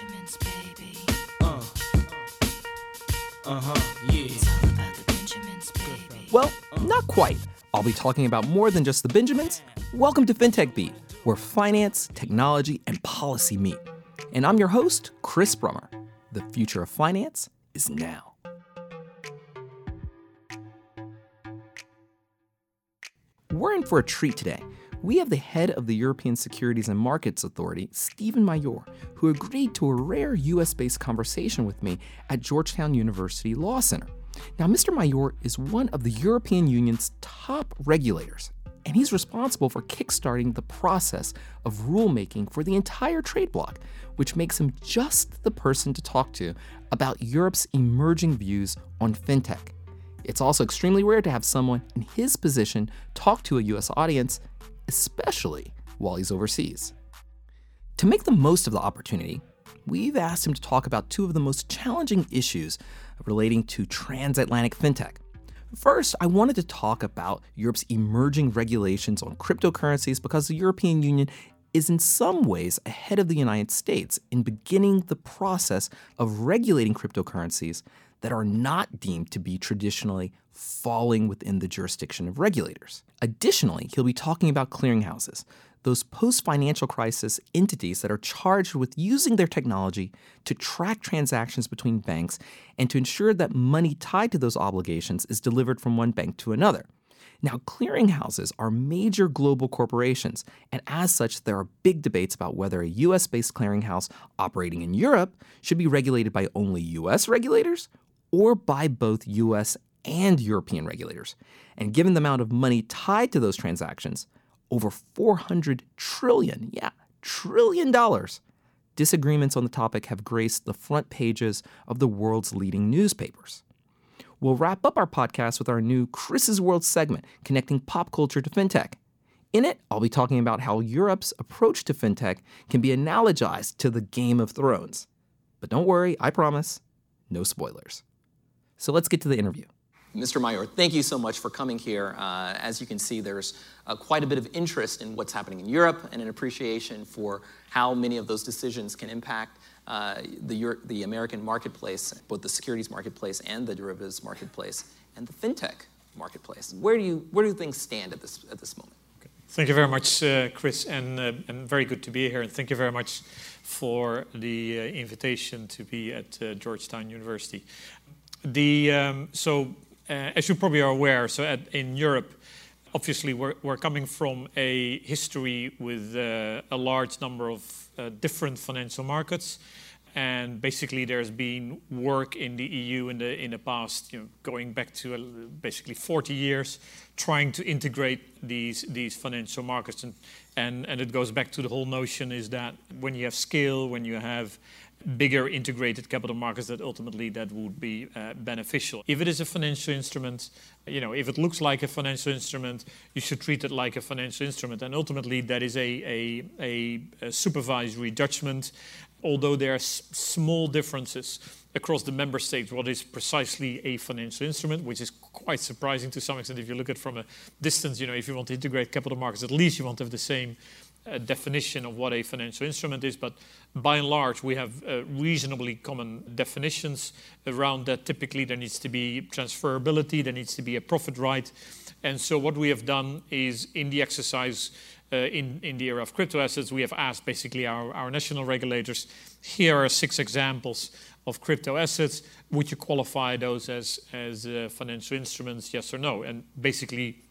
Benjamins, baby. Uh. Uh-huh, yeah. It's all about the Benjamins, baby. Well, not quite. I'll be talking about more than just the Benjamins. Welcome to FinTech Beat, where finance, technology, and policy meet. And I'm your host, Chris Brummer. The future of finance is now. We're in for a treat today. We have the head of the European Securities and Markets Authority, Steven Maijoor, who agreed to a rare US based conversation with me at Georgetown University Law Center. Now, Mr. Mayor is one of the European Union's top regulators, and he's responsible for kickstarting the process of rulemaking for the entire trade bloc, which makes him just the person to talk to about Europe's emerging views on fintech. It's also extremely rare to have someone in his position talk to a US audience, especially while he's overseas. To make the most of the opportunity, we've asked him to talk about two of the most challenging issues relating to transatlantic fintech. First, I wanted to talk about Europe's emerging regulations on cryptocurrencies because the European Union is in some ways ahead of the United States in beginning the process of regulating cryptocurrencies that are not deemed to be traditionally falling within the jurisdiction of regulators. Additionally, he'll be talking about clearinghouses, those post financial crisis entities that are charged with using their technology to track transactions between banks and to ensure that money tied to those obligations is delivered from one bank to another. Now, clearinghouses are major global corporations, and as such, there are big debates about whether a US based clearinghouse operating in Europe should be regulated by only US regulators or by both US and European regulators. And given the amount of money tied to those transactions, over 400 trillion, yeah, trillion dollars, disagreements on the topic have graced the front pages of the world's leading newspapers. We'll wrap up our podcast with our new Chris's World segment, connecting pop culture to fintech. In it, I'll be talking about how Europe's approach to fintech can be analogized to the Game of Thrones. But don't worry, I promise, no spoilers. So let's get to the interview. Mr. Maijoor, thank you so much for coming here. Uh, as you can see, there's uh, quite a bit of interest in what's happening in Europe and an appreciation for how many of those decisions can impact uh, the, Euro- the American marketplace, both the securities marketplace and the derivatives marketplace, and the fintech marketplace. Where do, you, where do things stand at this, at this moment? Thank you very much, uh, Chris, and, uh, and very good to be here. And thank you very much for the uh, invitation to be at uh, Georgetown University. The, um, so, uh, as you probably are aware, so in Europe, obviously we're, coming from a history with uh, a large number of uh, different financial markets. And basically, there's been work in the EU in the in the past, going back to basically 40 years, trying to integrate these these financial markets, and and and it goes back to the whole notion is that when you have scale, when you have bigger integrated capital markets that ultimately that would be uh, beneficial. If it is a financial instrument, you know, if it looks like a financial instrument, you should treat it like a financial instrument. And ultimately, that is a, a, a, supervisory judgment, although there are s- small differences across the member states what is precisely a financial instrument, which is quite surprising to some extent if you look at it from a distance. You know, if you want to integrate capital markets, at least you want to have the same uh, definition of what a financial instrument is, but by and large, we have uh, reasonably common definitions around that. Typically, there needs to be transferability, there needs to be a profit right. And so, what we have done is in the exercise uh, in, in the era of crypto assets, we have asked basically our, our national regulators here are six examples of crypto assets. Would you qualify those as, as uh, financial instruments, yes or no? And basically,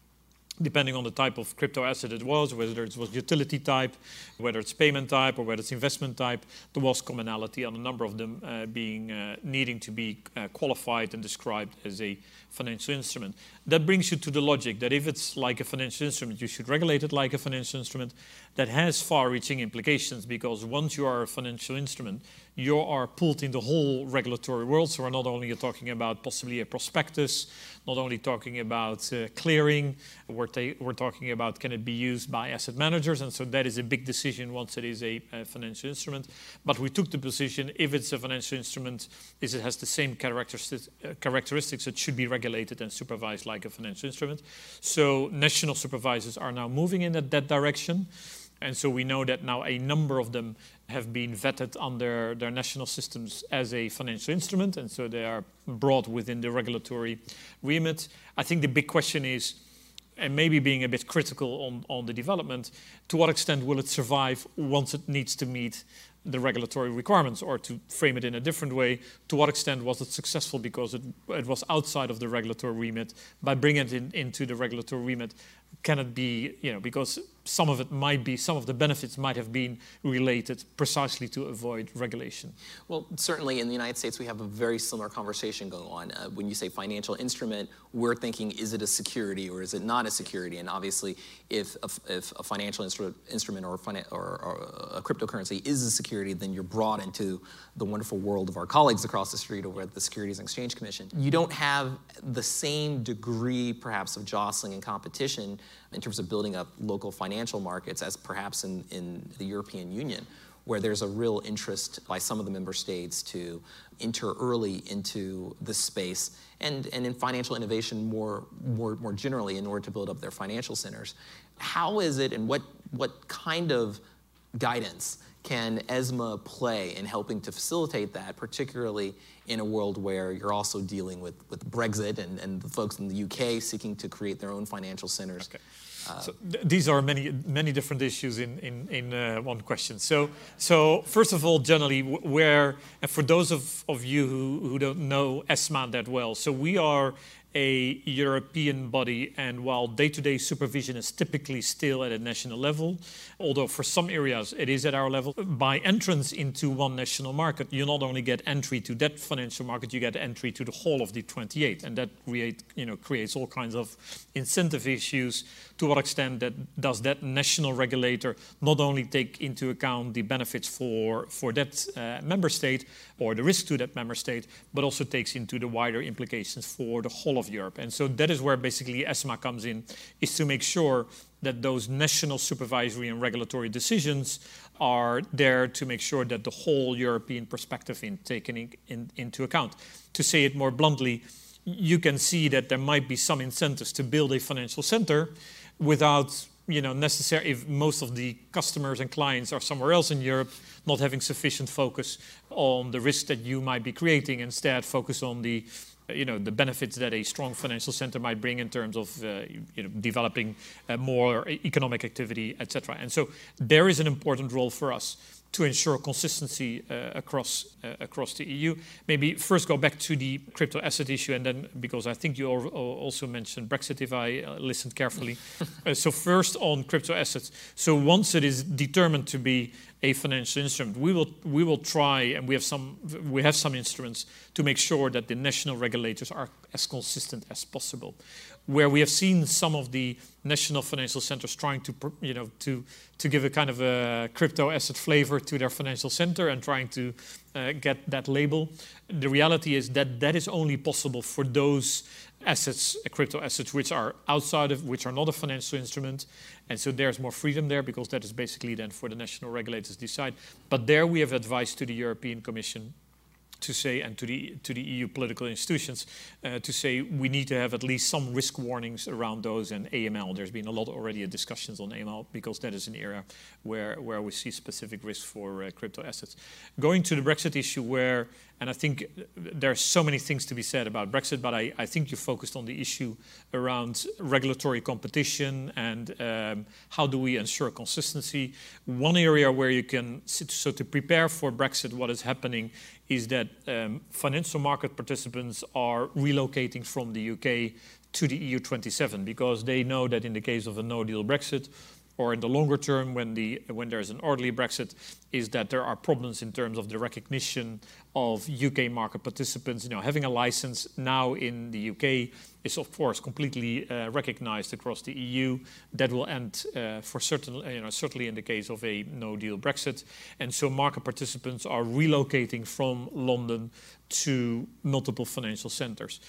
depending on the type of crypto asset it was, whether it was utility type, whether it's payment type, or whether it's investment type, there was commonality on a number of them uh, being uh, needing to be uh, qualified and described as a financial instrument. That brings you to the logic that if it's like a financial instrument, you should regulate it like a financial instrument. That has far-reaching implications because once you are a financial instrument, you are pulled in the whole regulatory world. So we're not only talking about possibly a prospectus, not only talking about uh, clearing, we're, ta- we're talking about can it be used by asset managers, and so that is a big decision once it is a, a financial instrument. But we took the position if it's a financial instrument, is it has the same characteristics, uh, characteristics, it should be regulated and supervised like a financial instrument. So national supervisors are now moving in that, that direction. And so we know that now a number of them have been vetted under their national systems as a financial instrument, and so they are brought within the regulatory remit. I think the big question is, and maybe being a bit critical on, on the development, to what extent will it survive once it needs to meet the regulatory requirements, or to frame it in a different way, to what extent was it successful because it, it was outside of the regulatory remit? By bringing it in, into the regulatory remit, can it be, you know, because some of it might be, some of the benefits might have been related precisely to avoid regulation. Well, certainly in the United States, we have a very similar conversation going on. Uh, when you say financial instrument, we're thinking, is it a security or is it not a security? And obviously, if a, if a financial instru- instrument or, or, or, a cryptocurrency is a security, then you're brought into the wonderful world of our colleagues across the street over at the Securities and Exchange Commission. You don't have the same degree, perhaps, of jostling and competition in terms of building up local financial markets as perhaps in, in the European Union, where there's a real interest by some of the member states to enter early into this space and, and in financial innovation more, more, more generally in order to build up their financial centers. How is it and what, what kind of guidance can ESMA play in helping to facilitate that, particularly in a world where you're also dealing with, with Brexit and, and the folks in the UK seeking to create their own financial centers? Okay. Uh, so th these are many, many different issues in, in, in uh, one question. So, so first of all, generally, where, and for those of, of you who, who don't know ESMA that well, so we are a European body, and while day to day supervision is typically still at a national level, although for some areas it is at our level, by entrance into one national market, you not only get entry to that financial market, you get entry to the whole of the 28. And that create, you know, creates all kinds of incentive issues. To what extent that does that national regulator not only take into account the benefits for, for that uh, member state or the risk to that member state, but also takes into the wider implications for the whole of Europe. And so that is where basically ESMA comes in, is to make sure that those national supervisory and regulatory decisions are there to make sure that the whole European perspective is taken in, in, into account. To say it more bluntly, you can see that there might be some incentives to build a financial center without you know, necessary if most of the customers and clients are somewhere else in Europe, not having sufficient focus on the risk that you might be creating, instead focus on the you know, the benefits that a strong financial center might bring in terms of uh, you know, developing uh, more economic activity, etc. And so there is an important role for us to ensure consistency uh, across uh, across the EU. Maybe first go back to the crypto asset issue, and then because I think you also mentioned Brexit, if I uh, listened carefully. Uh, so first on crypto assets. So once it is determined to be a financial instrument. We will, we will try, and we have, some, we have some instruments to make sure that the national regulators are as consistent as possible. Where we have seen some of the national financial centers trying to, you know, to, to give a kind of a crypto asset flavor to their financial center and trying to uh, get that label, the reality is that that is only possible for those assets, crypto assets, which are outside of, which are not a financial instrument. And so there's more freedom there because that is basically then for the national regulators to decide. But there we have advice to the European Commission to say, and to the, to the EU political institutions, uh, to say we need to have at least some risk warnings around those and AML. There's been a lot already of discussions on AML because that is an area where, where we see specific risks for uh, crypto assets. Going to the Brexit issue where, and I think there are so many things to be said about Brexit, but I, I think you focused on the issue around regulatory competition and um, how do we ensure consistency. One area where you can, so to prepare for Brexit, what is happening is that um, financial market participants are relocating from the UK to the EU 27 because they know that in the case of a no deal Brexit, or in the longer term when, the, when there's an orderly Brexit, is that there are problems in terms of the recognition of UK market participants. You know, having a license now in the UK is of course completely uh, recognized across the EU. That will end uh, for certain, you know, certainly in the case of a no-deal Brexit. And so market participants are relocating from London to multiple financial centers.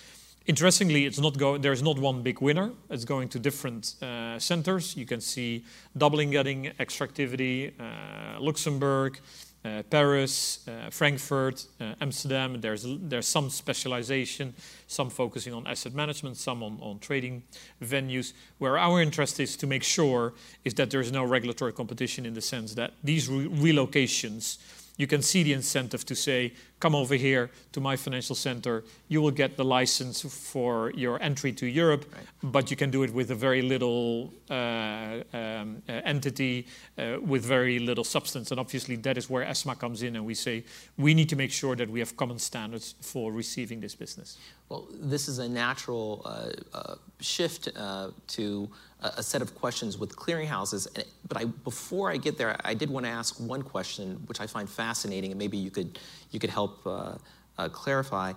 Interestingly, it's not go- there's not one big winner. It's going to different uh, centers. You can see Dublin getting extractivity, uh, Luxembourg, uh, Paris, uh, Frankfurt, uh, Amsterdam. There's, there's some specialization, some focusing on asset management, some on, on trading venues. Where our interest is to make sure is that there's no regulatory competition in the sense that these re- relocations you can see the incentive to say, come over here to my financial center. You will get the license for your entry to Europe, right. but you can do it with a very little uh, um, uh, entity, uh, with very little substance. And obviously, that is where ESMA comes in, and we say we need to make sure that we have common standards for receiving this business. Well, this is a natural uh, uh, shift uh, to a set of questions with clearinghouses. But I, before I get there, I did want to ask one question, which I find fascinating, and maybe you could you could help uh, uh, clarify.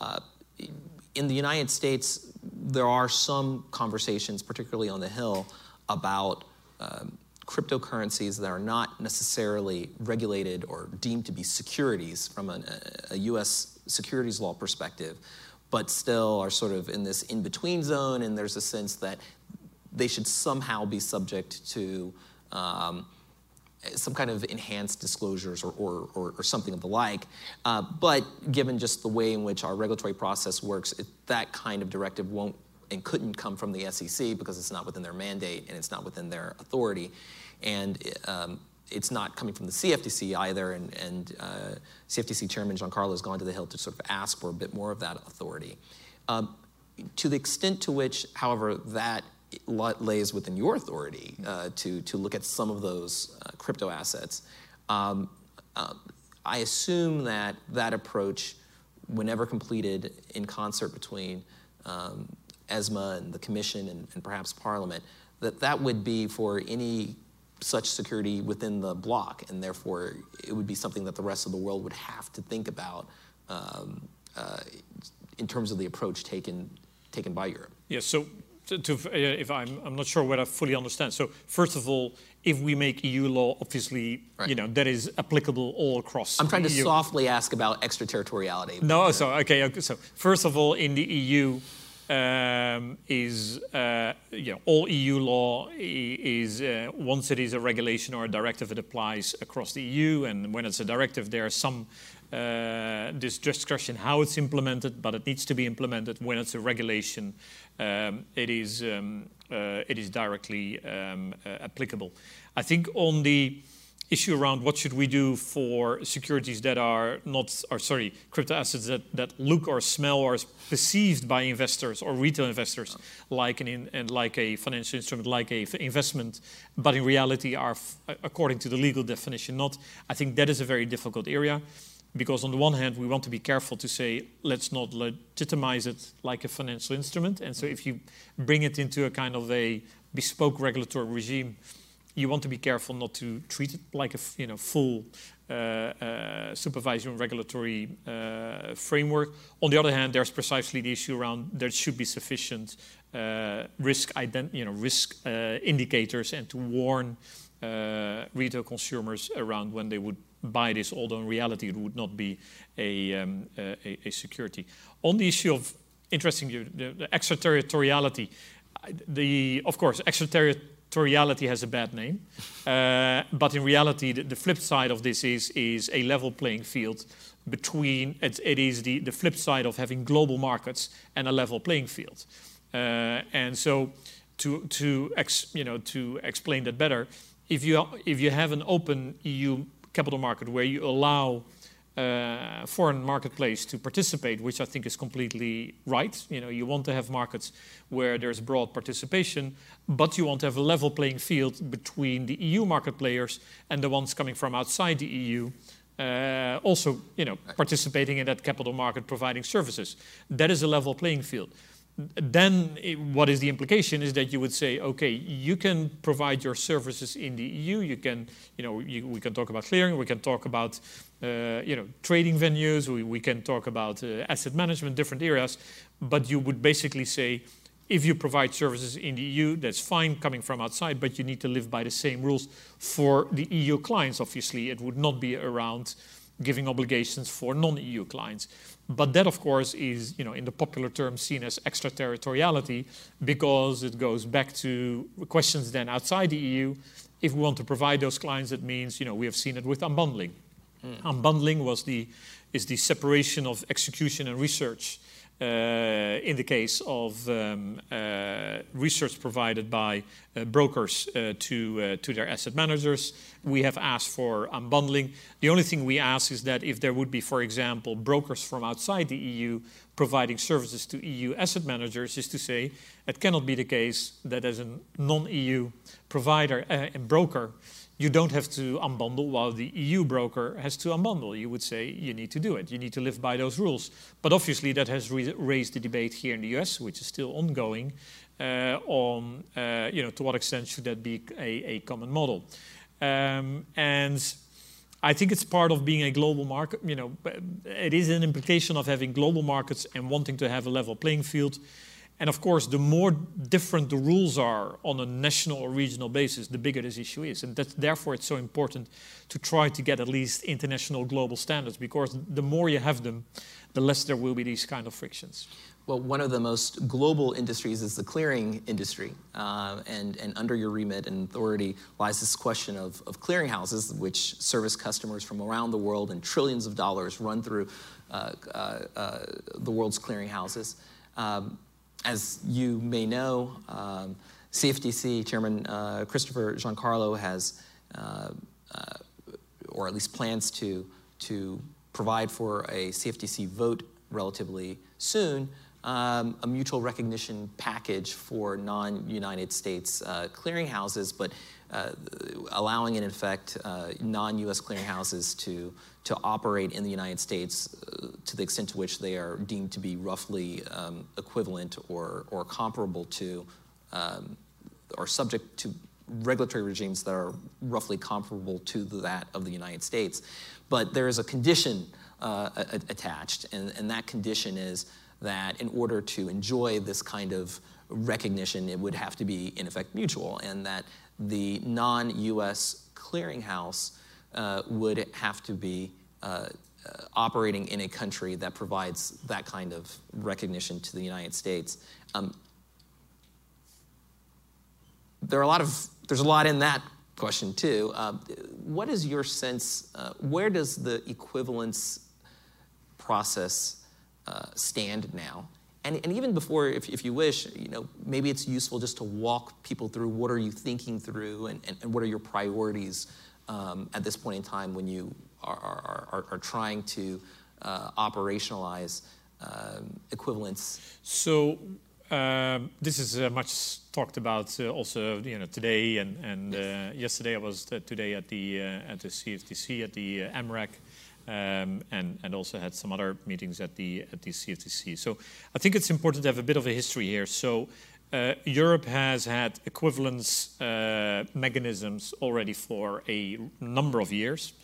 Uh, in the United States, there are some conversations, particularly on the Hill, about um, cryptocurrencies that are not necessarily regulated or deemed to be securities from an, a, a U.S. securities law perspective, but still are sort of in this in between zone. And there's a sense that they should somehow be subject to um, some kind of enhanced disclosures or, or, or, or something of the like. Uh, but given just the way in which our regulatory process works, it, that kind of directive won't and couldn't come from the SEC because it's not within their mandate and it's not within their authority. And um, it's not coming from the CFTC either. And, and uh, CFTC Chairman Giancarlo has gone to the Hill to sort of ask for a bit more of that authority. Um, to the extent to which, however, that lays within your authority uh, to, to look at some of those uh, crypto assets. Um, uh, I assume that that approach, whenever completed in concert between um, ESMA and the Commission and, and, perhaps Parliament, that that would be for any such security within the bloc, and therefore it would be something that the rest of the world would have to think about um, uh, in terms of the approach taken taken by Europe. Yes. Yeah, so to, to, uh, if I'm, I'm not sure what I fully understand. So first of all, if we make EU law, obviously, right. you know, that is applicable all across. I'm trying to EU. softly ask about extraterritoriality. No, uh, so okay, okay, so first of all, in the EU, um, is uh, you know all EU law is uh, once it is a regulation or a directive, it applies across the EU, and when it's a directive, there are some uh, this discussion how it's implemented, but it needs to be implemented when it's a regulation. Um, it is um, uh, it is directly um, uh, applicable. I think on the issue around what should we do for securities that are not, or sorry, crypto assets that, that look or smell or perceived by investors or retail investors like an in, and like a financial instrument, like a investment, but in reality are, according to the legal definition, not. I think that is a very difficult area because on the one hand we want to be careful to say let's not legitimize it like a financial instrument and so if you bring it into a kind of a bespoke regulatory regime you want to be careful not to treat it like a you know full uh, uh, supervisory and regulatory uh, framework. On the other hand, there's precisely the issue around there should be sufficient uh, risk ident- you know risk uh, indicators and to warn uh, retail consumers around when they would buy this, although in reality it would not be a, um, a, a, security. On the issue of interesting the, the extraterritoriality, the of course extraterritoriality has a bad name. Uh, but in reality, the, the, flip side of this is, is a level playing field between, it, it is the, the flip side of having global markets and a level playing field. Uh, and so to, to, ex, you know, to explain that better, if you, if you have an open EU capital market where you allow uh, foreign marketplace to participate, which I think is completely right. You know, you want to have markets where there's broad participation, but you want to have a level playing field between the EU market players and the ones coming from outside the EU. Uh, also, you know, participating in that capital market, providing services. That is a level playing field then what is the implication is that you would say, okay, you can provide your services in the EU. You can, you know, you, we can talk about clearing. We can talk about, uh, you know, trading venues. We, we can talk about uh, asset management, different areas. But you would basically say, if you provide services in the EU, that's fine coming from outside, but you need to live by the same rules for the EU clients. Obviously, it would not be around giving obligations for non-EU clients. But that, of course, is, you know, in the popular term seen as extraterritoriality because it goes back to questions then outside the EU. If we want to provide those clients, that means, you know, we have seen it with unbundling. Hmm. Unbundling was the, is the separation of execution and research in the case of um, uh, research provided by uh, brokers uh, to, uh, to their asset managers. We have asked for unbundling. The only thing we ask is that if there would be, for example, brokers from outside the EU providing services to EU asset managers, is to say it cannot be the case that as a non EU provider uh, and broker, you don't have to unbundle while the EU broker has to unbundle. You would say you need to do it. You need to live by those rules. But obviously, that has raised the debate here in the US, which is still ongoing, uh, on uh, you know to what extent should that be a, a common model. Um, and I think it's part of being a global market. You know, it is an implication of having global markets and wanting to have a level playing field. And of course, the more different the rules are on a national or regional basis, the bigger this issue is. And that's, therefore, it's so important to try to get at least international global standards, because the more you have them, the less there will be these kind of frictions. Well, one of the most global industries is the clearing industry. Uh, and, and under your remit and authority lies this question of, of clearinghouses, which service customers from around the world, and trillions of dollars run through uh, uh, uh the world's clearinghouses. Um, as you may know, um, CFTC Chairman uh, Christopher Giancarlo has, uh, uh, or at least plans to, to provide for a CFTC vote relatively soon, um, a mutual recognition package for non-United States uh, clearinghouses, but uh, allowing in effect uh, non-U.S. clearinghouses to to operate in the United States uh, to the extent to which they are deemed to be roughly um, equivalent or, or comparable to um, or subject to regulatory regimes that are roughly comparable to that of the United States. But there is a condition uh, attached, and, and that condition is that in order to enjoy this kind of recognition, it would have to be, in effect, mutual, and that the non US clearinghouse uh, would have to be uh, uh, operating in a country that provides that kind of recognition to the United States. Um, there are a lot of there's a lot in that question too. Uh, what is your sense? Uh, where does the equivalence process uh, stand now? And, and even before, if, if you wish, you know, maybe it's useful just to walk people through what are you thinking through and, and, and what are your priorities um, at this point in time when you are, are, are, are trying to uh, operationalize um, equivalence? So um, this is uh, much talked about uh, also you know today and, and yes. Uh, yesterday I was uh, today at the uh, at the CFTC at the AMREC um, and, and also had some other meetings at the at the CFTC. So I think it's important to have a bit of a history here. So uh, Europe has had equivalence uh, mechanisms already for a number of years.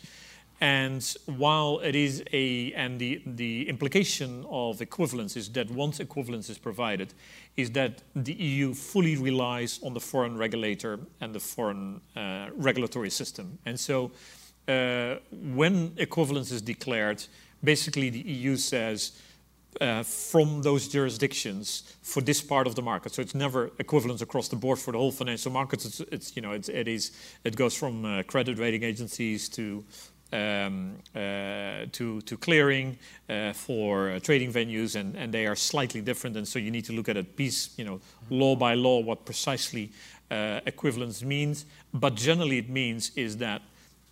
And while it is a, and the, the implication of equivalence is that once equivalence is provided, is that the EU fully relies on the foreign regulator and the foreign uh, regulatory system. And so uh, when equivalence is declared, basically the EU says, uh, from those jurisdictions for this part of the market. So it's never equivalence across the board for the whole financial markets. It's, it's you know, it's, it is, it goes from uh, credit rating agencies to um, uh, to, to clearing uh, for uh, trading venues, and, and they are slightly different. And so you need to look at a piece, you know, law by law, what precisely uh, equivalence means. But generally, it means is that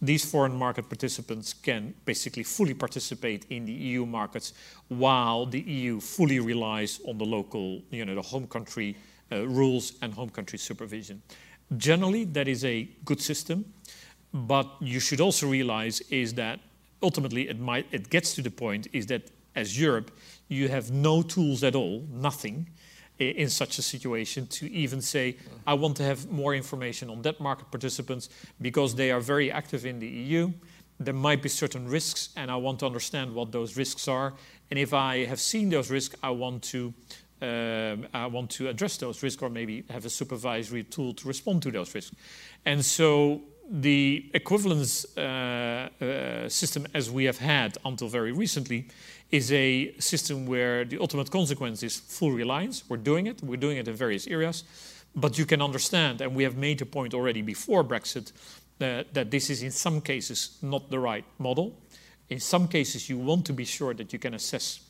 these foreign market participants can basically fully participate in the EU markets while the EU fully relies on the local, you know, the home country uh, rules and home country supervision. Generally, that is a good system, but you should also realize is that ultimately it might it gets to the point is that as Europe, you have no tools at all, nothing, in such a situation to even say, I want to have more information on debt market participants because they are very active in the EU. There might be certain risks, and I want to understand what those risks are. And if I have seen those risks, I want to um, I want to address those risks, or maybe have a supervisory tool to respond to those risks. And so the equivalence uh, uh, system as we have had until very recently is a system where the ultimate consequence is full reliance. We're doing it, we're doing it in various areas, but you can understand, and we have made a point already before Brexit, uh, that this is in some cases not the right model. In some cases, you want to be sure that you can assess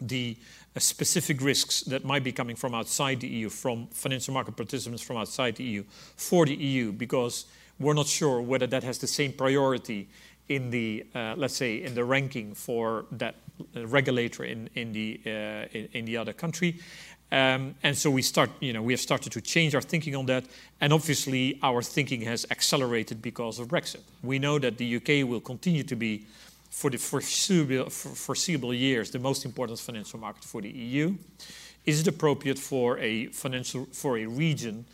the uh, specific risks that might be coming from outside the EU, from financial market participants from outside the EU, for the EU, because we're not sure whether that has the same priority in the, uh, let's say, in the ranking for that regulator in, in, the, uh, in, in, the other country. Um, and so we start, you know, we have started to change our thinking on that. And obviously, our thinking has accelerated because of Brexit. We know that the UK will continue to be, for the foreseeable, foreseeable years, the most important financial market for the EU. Is it appropriate for a financial for a region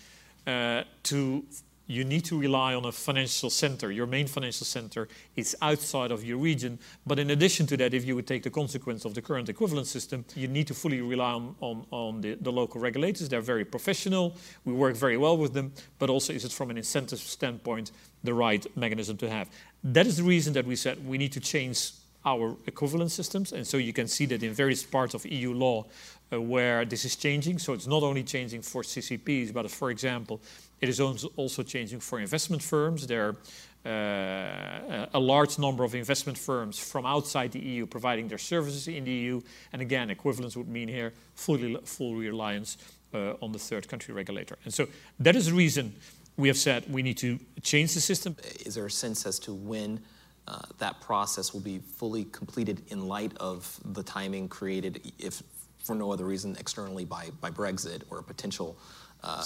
uh, to you need to rely on a financial center. Your main financial center is outside of your region. But in addition to that, if you would take the consequence of the current equivalent system, you need to fully rely on, on, on the, the, local regulators. They're very professional. We work very well with them. But also, is it from an incentive standpoint the right mechanism to have? That is the reason that we said we need to change our equivalent systems. And so you can see that in various parts of EU law where this is changing. So it's not only changing for CCPs, but for example, it is also changing for investment firms. There are uh, a large number of investment firms from outside the EU providing their services in the EU. And again, equivalence would mean here fully, full reliance uh, on the third country regulator. And so that is the reason we have said we need to change the system. Is there a sense as to when uh, that process will be fully completed in light of the timing created, if for no other reason, externally by, by Brexit or a potential uh,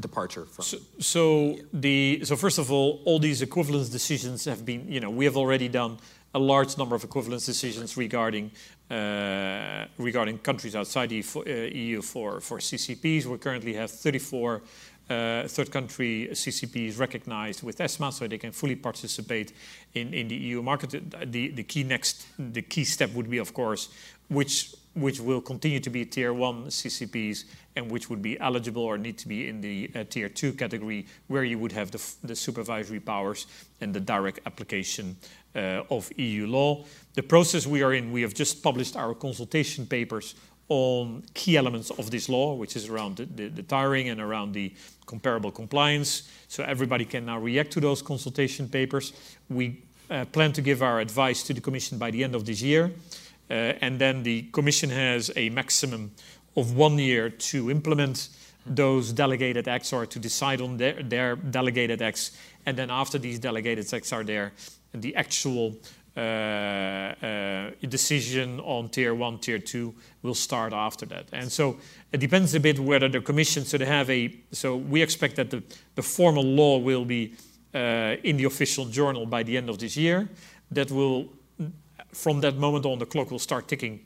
departure from. So, so the so first of all, all these equivalence decisions have been you know we have already done a large number of equivalence decisions regarding uh, regarding countries outside the uh, EU for for CCPs. We currently have 34 uh, third country CCPs recognized with ESMA, so they can fully participate in, in the EU market. The, the key next, the key step would be, of course, which which will continue to be tier one CCPs and which would be eligible or need to be in the uh, tier two category, where you would have the, the supervisory powers and the direct application uh, of EU law. The process we are in, we have just published our consultation papers on key elements of this law, which is around the, the, the tiering and around the comparable compliance. So everybody can now react to those consultation papers. We uh, plan to give our advice to the Commission by the end of this year. Uh, and then the Commission has a maximum of one year to implement those delegated acts or to decide on their, their delegated acts. And then after these delegated acts are there, the actual uh, uh, decision on tier one, tier two will start after that. And so it depends a bit whether the commission should have a. So we expect that the, the formal law will be uh, in the official journal by the end of this year. That will from that moment on, the clock will start ticking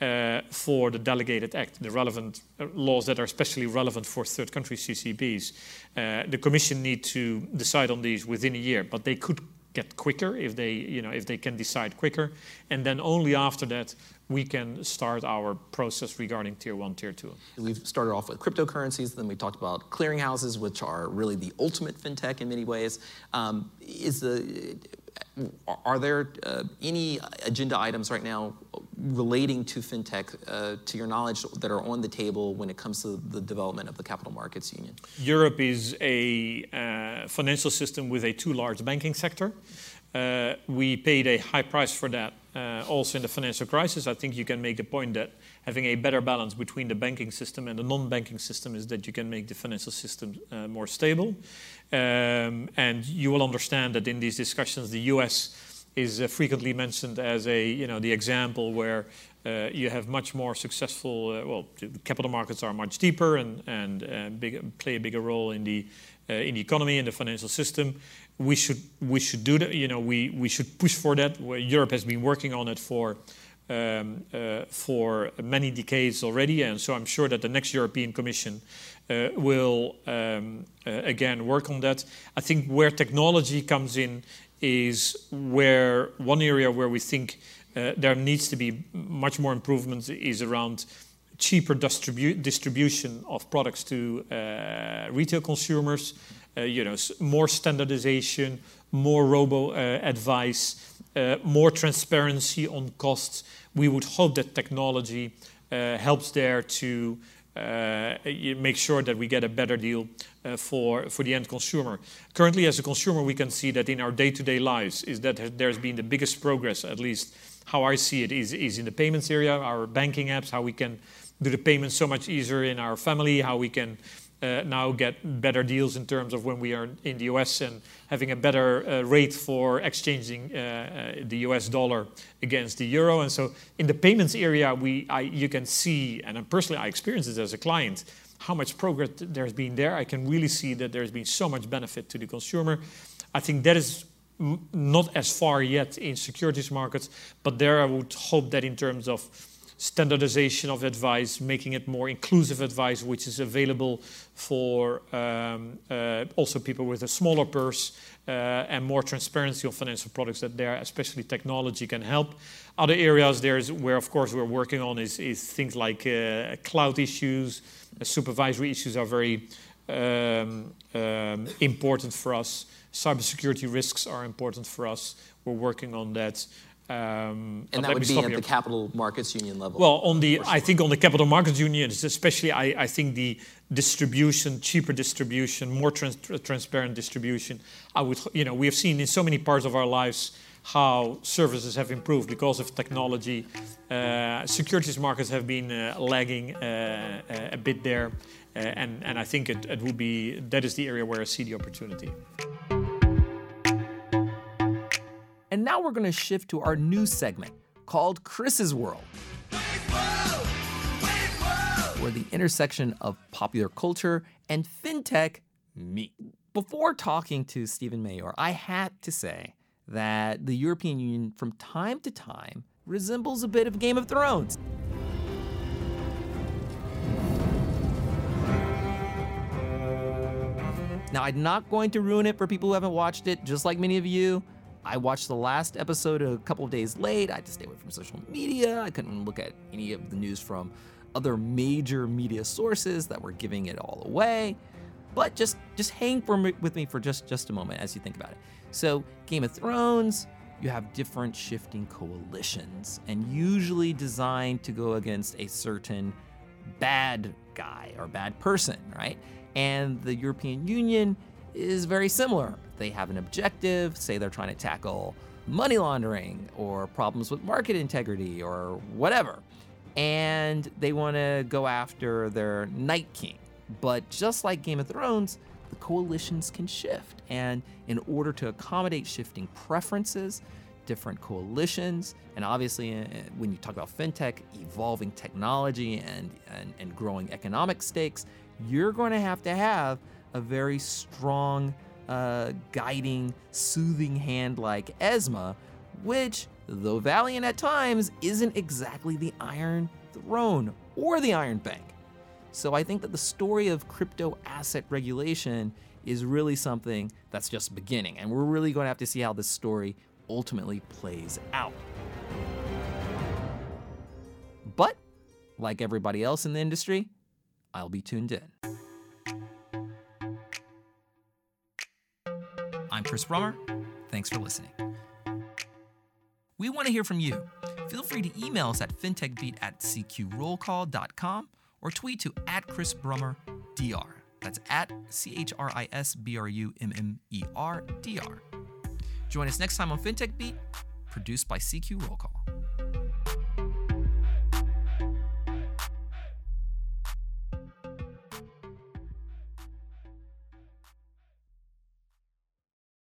uh, for the delegated act, the relevant uh, laws that are especially relevant for third country CCPs. Uh, the Commission need to decide on these within a year, but they could get quicker if they, you know, if they can decide quicker, and then only after that we can start our process regarding tier one, tier two. We've started off with cryptocurrencies, then we talked about clearinghouses, which are really the ultimate fintech in many ways. Um, is the are there uh, any agenda items right now relating to fintech, uh, to your knowledge, that are on the table when it comes to the development of the capital markets union? Europe is a uh, financial system with a too large banking sector. Uh, we paid a high price for that also in the financial crisis. I think you can make the point that having a better balance between the banking system and the non-banking system is that you can make the financial system uh, more stable. Um, and you will understand that in these discussions, the U.S. is uh, frequently mentioned as a, you know, the example where uh, you have much more successful. Uh, well, capital markets are much deeper and and uh, big, play a bigger role in the uh, in the economy and the financial system. We should we should do that. You know, we we should push for that. Europe has been working on it for. Um, uh, for many decades already, and so I'm sure that the next European Commission uh, will um, uh, again work on that. I think where technology comes in is where one area where we think uh, there needs to be much more improvement is around cheaper distribu- distribution of products to uh, retail consumers. Uh, you know, more standardization, more robo uh, advice, more transparency on costs. We would hope that technology helps there to uh, make sure that we get a better deal uh, for for the end consumer. Currently, as a consumer, we can see that in our day-to-day lives is that there's been the biggest progress, at least how I see it, is, is in the payments area, our banking apps, how we can do the payments so much easier in our family, how we can uh, now get better deals in terms of when we are in the US and having a better uh, rate for exchanging uh, uh the US dollar against the euro. And so in the payments area, we, I, you can see, and personally I experienced this as a client, how much progress there's been there. I can really see that there's been so much benefit to the consumer. I think that is not as far yet in securities markets, but there I would hope that in terms of standardization of advice, making it more inclusive advice, which is available for um, uh, also people with a smaller purse uh, and more transparency of financial products that there, especially technology, can help. Other areas there's where, of course, we're working on is, is things like uh, cloud issues, uh, supervisory issues are very um, um, important for us. Cybersecurity risks are important for us. We're working on that. Um, and that would be at the capital markets union level. Well, on the I think on the capital markets union, especially I, I think the distribution, cheaper distribution, more trans- transparent distribution. I would, you know, we have seen in so many parts of our lives how services have improved because of technology. Uh, securities markets have been uh, lagging uh, uh a bit there, uh, and and I think it, it would be that is the area where I see the opportunity. And now we're going to shift to our new segment called Chris's World. Where the intersection of popular culture and fintech meet. Before talking to Steven Maijoor, I had to say that the European Union from time to time resembles a bit of Game of Thrones. Now, I'm not going to ruin it for people who haven't watched it, just like many of you. I watched the last episode a couple of days late. I had to stay away from social media. I couldn't look at any of the news from other major media sources that were giving it all away. But just just hang for with me for just just a moment as you think about it. So, Game of Thrones, you have different shifting coalitions and usually designed to go against a certain bad guy or bad person, right? And the European Union is very similar. They have an objective, say they're trying to tackle money laundering or problems with market integrity or whatever. And they want to go after their Night King. But just like Game of Thrones, the coalitions can shift. And in order to accommodate shifting preferences, different coalitions, and obviously, uh, when you talk about fintech, evolving technology and, and, and growing economic stakes, you're going to have to have a very strong, uh, guiding, soothing hand like ESMA, which, though valiant at times, isn't exactly the Iron Throne or the Iron Bank. So I think that the story of crypto asset regulation is really something that's just beginning, and we're really going to have to see how this story ultimately plays out. But, like everybody else in the industry, I'll be tuned in. Chris Brummer. Thanks for listening. We want to hear from you. Feel free to email us at fintechbeat at cqrollcall.com or tweet to at Chris Brummer DR. That's at C H R I S B R U M M E R D R. Join us next time on FinTech Beat, produced by CQ Roll Call.